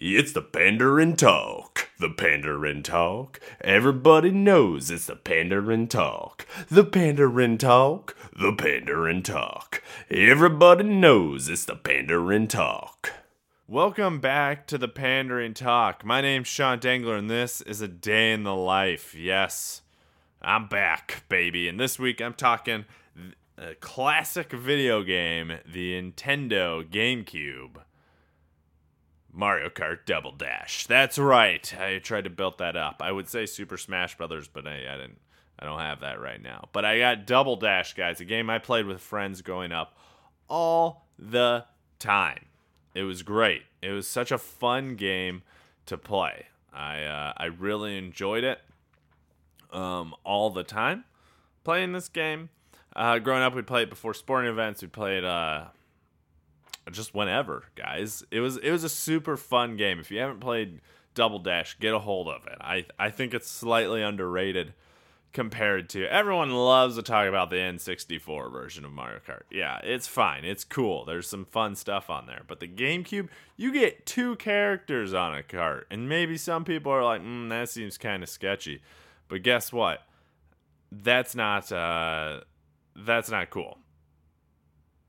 It's the Pandering Talk. The Pandering Talk. Everybody knows it's the Pandering Talk. The Pandering Talk. The Pandering Talk. Everybody knows it's the Pandering Talk. Welcome back to the Pandering Talk. My name's Sean Dangler, and this is a day in the life. Yes, I'm back, baby. And this week I'm talking a classic video game, the Nintendo GameCube. Mario Kart Double Dash. That's right. I tried to build that up. I would say Super Smash Brothers, but I, I didn't. I don't have that right now. But I got Double Dash, guys. A game I played with friends growing up all the time. It was great. It was such a fun game to play. I uh, I really enjoyed it um, all the time playing this game. Uh, growing up, we'd play it before sporting events. We'd play it uh, just whenever, guys. It was it was a super fun game. If you haven't played Double Dash, get a hold of it. I I think it's slightly underrated compared to everyone loves to talk about the N64 version of Mario Kart. Yeah, it's fine. It's cool. There's some fun stuff on there. But the GameCube, you get two characters on a cart. And maybe some people are like, mm, that seems kind of sketchy. But guess what? That's not uh that's not cool.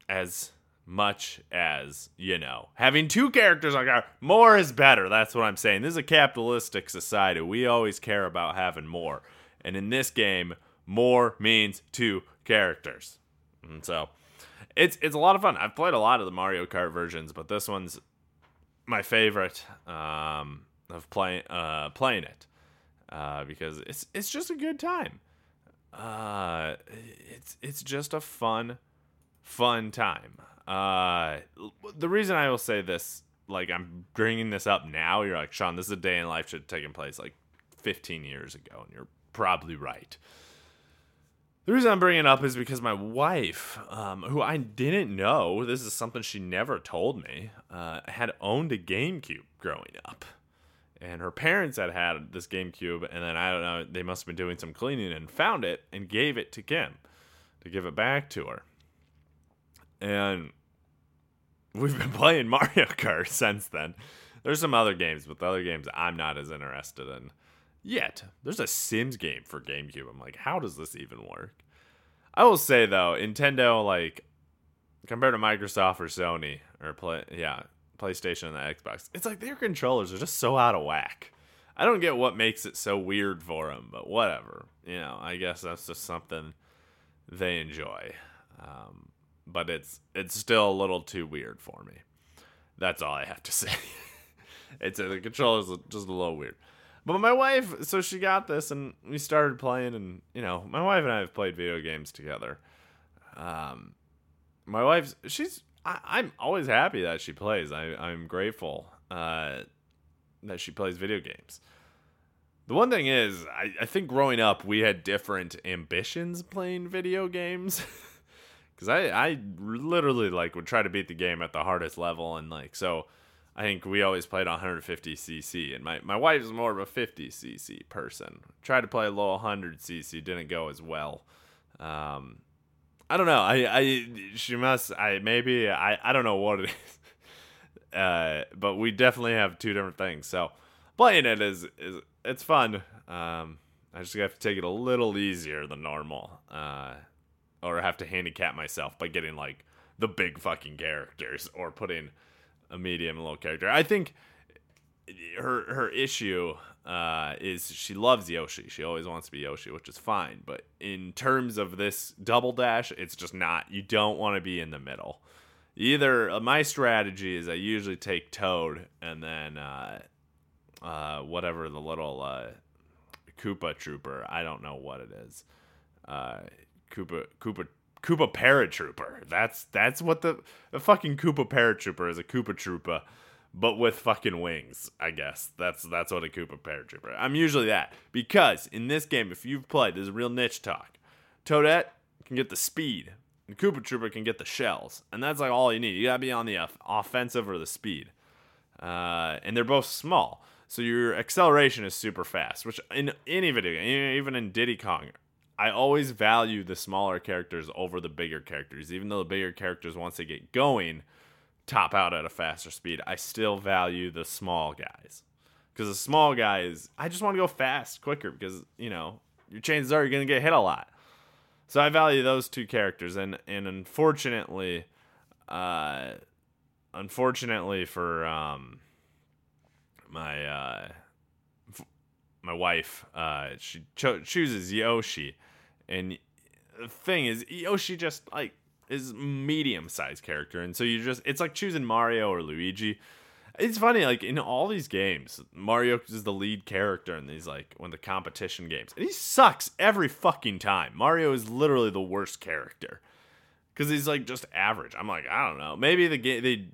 As much as, you know, having two characters on cart, more is better. That's what I'm saying. This is a capitalistic society. We always care about having more. And in this game, more means two characters. And so it's it's a lot of fun. I've played a lot of the Mario Kart versions, but this one's my favorite um, of playing uh, playing it uh, because it's it's just a good time. Uh, it's it's just a fun fun time. Uh, the reason I will say this, like I'm bringing this up now, you're like Sean, this is a day in life should have taken place like 15 years ago, and you're probably right. The reason I'm bringing it up is because my wife, um, who I didn't know, this is something she never told me, uh, had owned a GameCube growing up. And her parents had had this GameCube, and then I don't know, they must have been doing some cleaning and found it and gave it to Kim to give it back to her. And we've been playing Mario Kart since then. There's some other games, but the other games I'm not as interested in yet. There's a Sims game for GameCube. I'm like, how does this even work? I will say though, Nintendo like compared to Microsoft or Sony or play yeah, PlayStation and the Xbox, it's like their controllers are just so out of whack. I don't get what makes it so weird for them, but whatever. You know, I guess that's just something they enjoy. Um, but it's it's still a little too weird for me. That's all I have to say. it's the controllers just a little weird. But my wife, so she got this, and we started playing, and you know, my wife and I have played video games together. Um, my wife's she's I, am always happy that she plays. I I'm grateful uh, that she plays video games. The one thing is, I, I think growing up we had different ambitions playing video games. Cause I I literally like would try to beat the game at the hardest level, and like so I think we always played 150 cc, and my my wife is more of a 50 cc person. Tried to play a low 100 cc, didn't go as well. Um, I don't know. I I she must. I maybe I I don't know what it is. Uh, but we definitely have two different things. So playing it is is it's fun. Um, I just have to take it a little easier than normal. Uh, or have to handicap myself by getting like the big fucking characters or putting a medium low character. I think her her issue uh, is she loves Yoshi. She always wants to be Yoshi, which is fine. But in terms of this double dash, it's just not. You don't want to be in the middle. Either uh, my strategy is I usually take Toad and then uh, uh, whatever the little uh, Koopa Trooper. I don't know what it is. Koopa Koopa Koopa Paratrooper. That's that's what the the fucking Koopa Paratrooper is a Koopa Trooper, but with fucking wings. I guess that's that's what a Koopa Paratrooper. I'm usually that because in this game, if you've played, there's a real niche talk. Toadette can get the speed, and Koopa Trooper can get the shells, and that's like all you need. You gotta be on the offensive or the speed, uh, and they're both small. So your acceleration is super fast, which in any video game, even in Diddy Kong, I always value the smaller characters over the bigger characters, even though the bigger characters, once they get going, top out at a faster speed, I still value the small guys. Because the small guys, I just want to go fast, quicker, because, you know, your chances are you're going to get hit a lot. So I value those two characters. And, and unfortunately, uh, unfortunately for um, my uh, my wife, uh, she cho- chooses Yoshi, and the thing is, Yoshi just like is medium sized character, and so you just it's like choosing Mario or Luigi. It's funny, like in all these games, Mario is the lead character in these like when the competition games, and he sucks every fucking time. Mario is literally the worst character because he's like just average. I'm like, I don't know, maybe the game they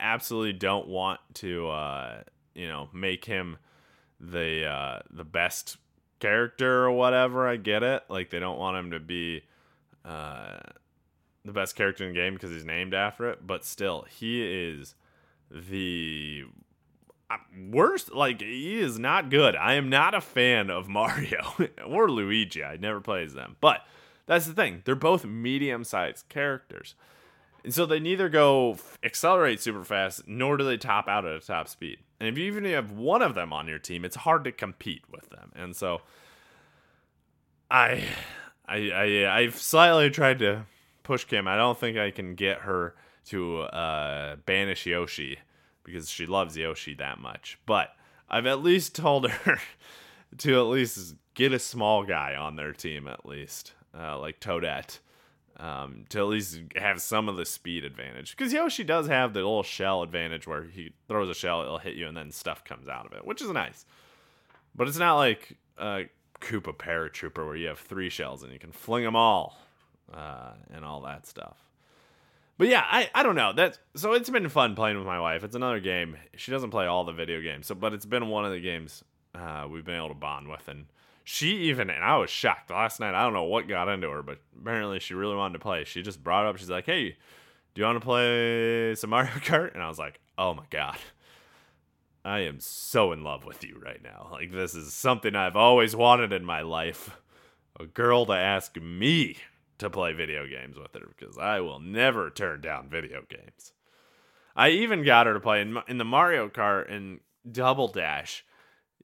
absolutely don't want to, uh, you know, make him the uh, the best character or whatever. I get it, like they don't want him to be. Uh, the best character in the game because he's named after it, but still, he is the uh, worst. Like, he is not good. I am not a fan of Mario or Luigi. I never plays them. But that's the thing. They're both medium sized characters. And so they neither go accelerate super fast, nor do they top out at a top speed. And if you even have one of them on your team, it's hard to compete with them. And so I I, I I've slightly tried to push Kim. I don't think I can get her to uh, banish Yoshi because she loves Yoshi that much. But I've at least told her to at least get a small guy on their team, at least uh, like Toadette, um, to at least have some of the speed advantage. Because Yoshi does have the little shell advantage where he throws a shell, it'll hit you, and then stuff comes out of it, which is nice. But it's not like uh, Koopa Paratrooper where you have three shells and you can fling them all uh, and all that stuff. But yeah, I, I don't know. That so it's been fun playing with my wife. It's another game. She doesn't play all the video games, so but it's been one of the games uh, we've been able to bond with, and she even and I was shocked last night. I don't know what got into her, but apparently she really wanted to play. She just brought up. She's like, "Hey, do you want to play some Mario Kart?" And I was like, "Oh my god." I am so in love with you right now. Like, this is something I've always wanted in my life. A girl to ask me to play video games with her because I will never turn down video games. I even got her to play in, in the Mario Kart and Double Dash.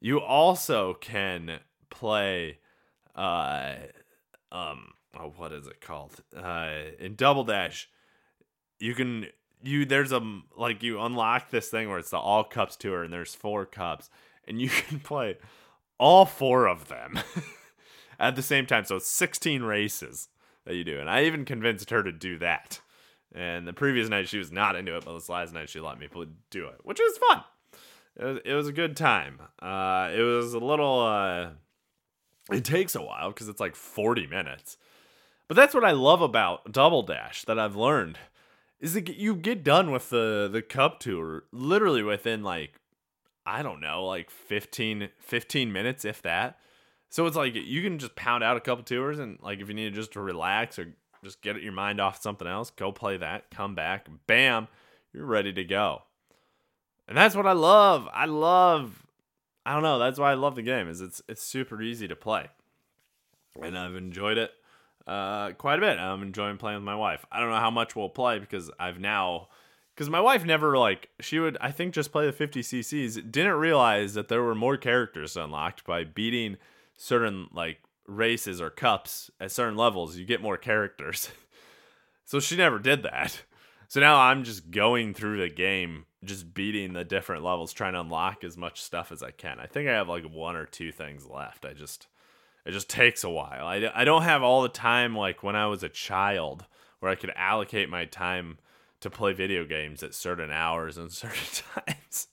You also can play, uh, um, oh, what is it called? Uh, in Double Dash, you can you there's a like you unlock this thing where it's the all cups tour and there's four cups and you can play all four of them at the same time. So it's 16 races that you do. And I even convinced her to do that. And the previous night she was not into it, but this last night she let me do it, which was fun. It was, it was a good time. Uh, it was a little. Uh, it takes a while because it's like 40 minutes. But that's what I love about Double Dash that I've learned is that you get done with the the cup tour literally within like I don't know, like 15 15 minutes if that. So it's like you can just pound out a couple tours and like if you need just to relax or just get your mind off something else, go play that, come back, bam, you're ready to go. And that's what I love. I love I don't know, that's why I love the game is it's it's super easy to play. And I've enjoyed it uh, quite a bit. I'm enjoying playing with my wife. I don't know how much we'll play because I've now because my wife never like she would I think just play the 50 cc's. Didn't realize that there were more characters unlocked by beating certain like races or cups at certain levels. You get more characters. so she never did that. So now I'm just going through the game, just beating the different levels, trying to unlock as much stuff as I can. I think I have like one or two things left. I just it just takes a while. I, I don't have all the time like when I was a child where I could allocate my time to play video games at certain hours and certain times.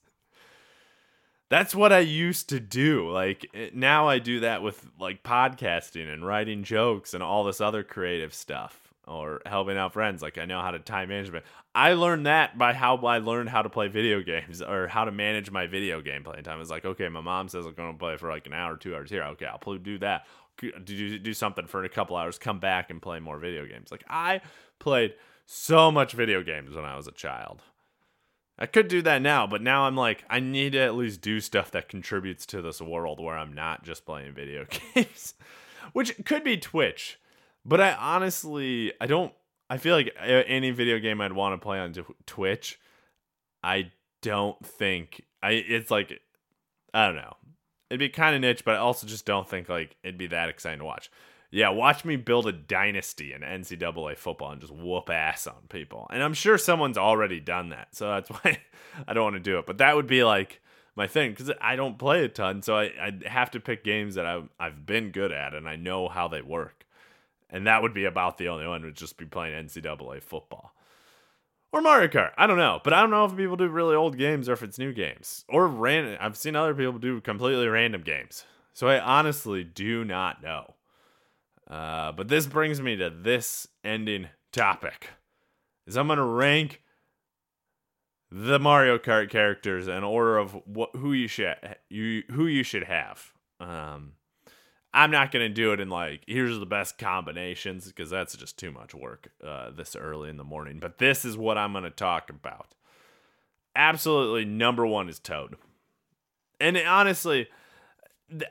That's what I used to do. Like eh, now I do that with like podcasting and writing jokes and all this other creative stuff or helping out friends. Like I know how to time management. I learned that by how I learned how to play video games or how to manage my video game playing time. It's like, okay, my mom says I'm going to play for like an hour, two hours here. Okay, I'll do that. Do, do something for a couple hours, come back and play more video games. Like I played so much video games when I was a child. I could do that now, but now I'm like, I need to at least do stuff that contributes to this world where I'm not just playing video games, which could be Twitch but I honestly, I don't. I feel like uh, any video game I'd want to play on Twitch, I don't think I it's like I don't know. It'd be kind of niche, but I also just don't think like it'd be that exciting to watch. Yeah, watch me build a dynasty in NCAA football and just whoop ass on people. And I'm sure someone's already done that, so that's why I don't want to do it. But that would be like my thing because I don't play a ton, so I I have to pick games that I've I've been good at and I know how they work. And that would be about the only one would just be playing NCAA football or Mario Kart. I don't know, but I don't know if people do really old games or if it's new games or random. I've seen other people do completely random games, so I honestly do not know. Uh, but this brings me to this ending topic: is I'm gonna rank the Mario Kart characters in order of what who you should you who you should have. Um, I'm not gonna do it in like here's the best combinations because that's just too much work uh, this early in the morning. But this is what I'm gonna talk about. Absolutely, number one is Toad, and honestly,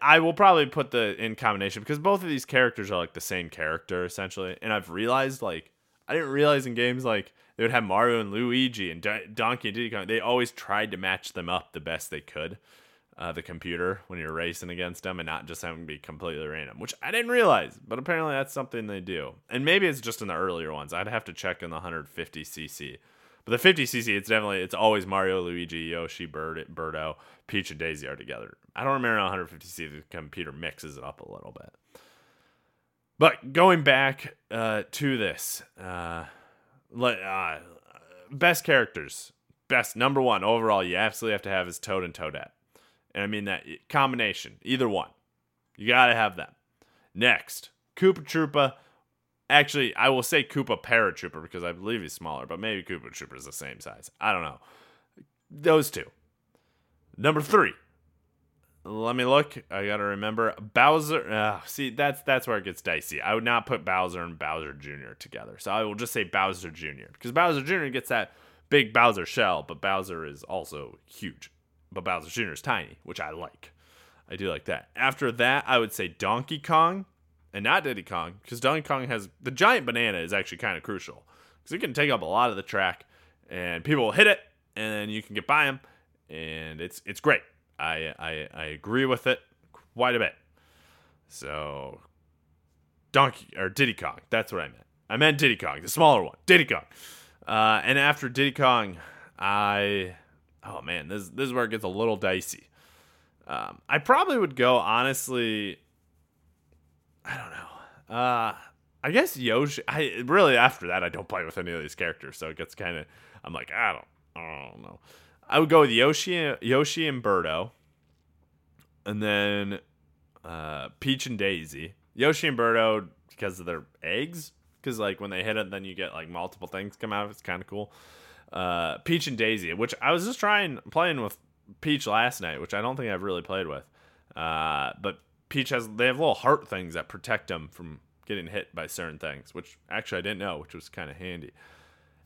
I will probably put the in combination because both of these characters are like the same character essentially, and I've realized like I didn't realize in games like they would have Mario and Luigi and Donkey and Diddy Kong. They always tried to match them up the best they could uh, the computer when you're racing against them and not just having to be completely random, which I didn't realize, but apparently that's something they do. And maybe it's just in the earlier ones. I'd have to check in the 150cc. But the 50cc, it's definitely, it's always Mario, Luigi, Yoshi, Bird, Birdo, Peach, and Daisy are together. I don't remember 150cc, the computer mixes it up a little bit. But going back uh, to this, uh, uh, best characters, best number one overall, you absolutely have to have is Toad and Toadette. And I mean that combination, either one. You got to have them. Next, Koopa Troopa. Actually, I will say Koopa Paratrooper because I believe he's smaller, but maybe Koopa Trooper is the same size. I don't know. Those two. Number three. Let me look. I gotta remember Bowser. Uh, see, that's that's where it gets dicey. I would not put Bowser and Bowser Jr. together, so I will just say Bowser Jr. because Bowser Jr. gets that big Bowser shell, but Bowser is also huge but Bowser Jr. is tiny, which I like. I do like that. After that, I would say Donkey Kong and not Diddy Kong because Donkey Kong has the giant banana is actually kind of crucial because it can take up a lot of the track and people will hit it and you can get by them and it's it's great. I I, I agree with it quite a bit. So Donkey or Diddy Kong, that's what I meant. I meant Diddy Kong, the smaller one, Diddy Kong. Uh, and after Diddy Kong, I oh man, this this is where it gets a little dicey. Um, I probably would go honestly. I don't know. Uh, I guess Yoshi. I really after that I don't play with any of these characters, so it gets kind of. I'm like I don't. I don't know. I would go with Yoshi, Yoshi and Birdo, and then uh, Peach and Daisy. Yoshi and Birdo because of their eggs. Because like when they hit it, then you get like multiple things come out. It's kind of cool uh, Peach and Daisy, which I was just trying playing with Peach last night, which I don't think I've really played with. Uh, but Peach has they have little heart things that protect them from getting hit by certain things, which actually I didn't know, which was kind of handy.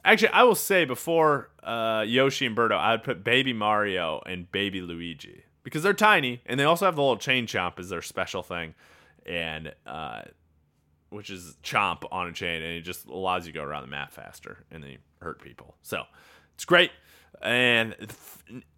Actually, I will say before uh, Yoshi and Birdo, I would put Baby Mario and Baby Luigi because they're tiny and they also have the little chain chomp as their special thing, and uh, which is chomp on a chain, and it just allows you to go around the map faster and then you hurt people. So it's great. And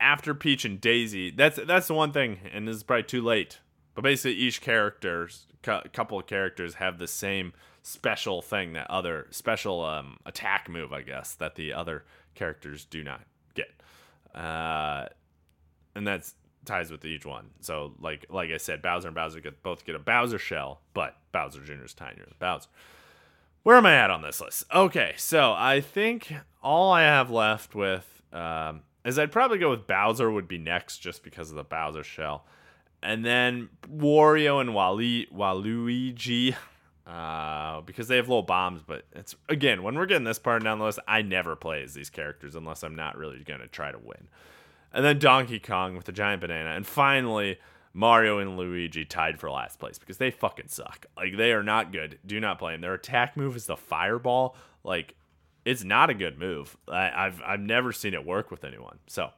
after Peach and Daisy, that's that's the one thing, and this is probably too late. But basically, each character's couple of characters have the same special thing that other special um, attack move, I guess, that the other characters do not get. Uh, and that's ties with each one. So like like I said, Bowser and Bowser get both get a Bowser shell, but Bowser Jr. is tinier than Bowser. Where am I at on this list? Okay, so I think all I have left with um, is I'd probably go with Bowser would be next just because of the Bowser shell, and then Wario and Wally Waluigi. Uh, because they have little bombs, but it's again when we're getting this part down the list, I never play as these characters unless I'm not really gonna try to win and then Donkey Kong with the giant banana, and finally Mario and Luigi tied for last place because they fucking suck. Like they are not good. Do not play them. Their attack move is the fireball. Like it's not a good move. I, I've I've never seen it work with anyone. So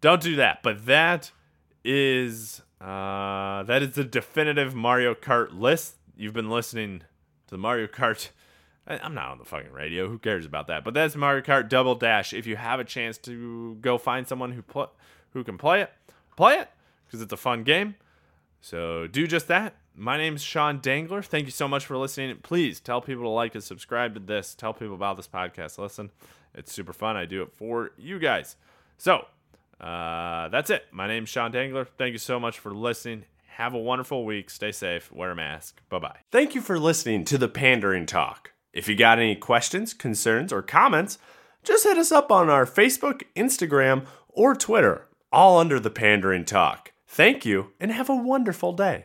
don't do that. But that is uh, that is the definitive Mario Kart list. You've been listening to the Mario Kart I'm not on the fucking radio. Who cares about that? But that's Mario Kart Double Dash. If you have a chance to go find someone who pl- who can play it, play it because it's a fun game. So do just that. My name's Sean Dangler. Thank you so much for listening. Please tell people to like and subscribe to this. Tell people about this podcast. Listen, it's super fun. I do it for you guys. So uh, that's it. My name's Sean Dangler. Thank you so much for listening. Have a wonderful week. Stay safe. Wear a mask. Bye bye. Thank you for listening to the Pandering Talk. If you got any questions, concerns, or comments, just hit us up on our Facebook, Instagram, or Twitter, all under the Pandering Talk. Thank you and have a wonderful day.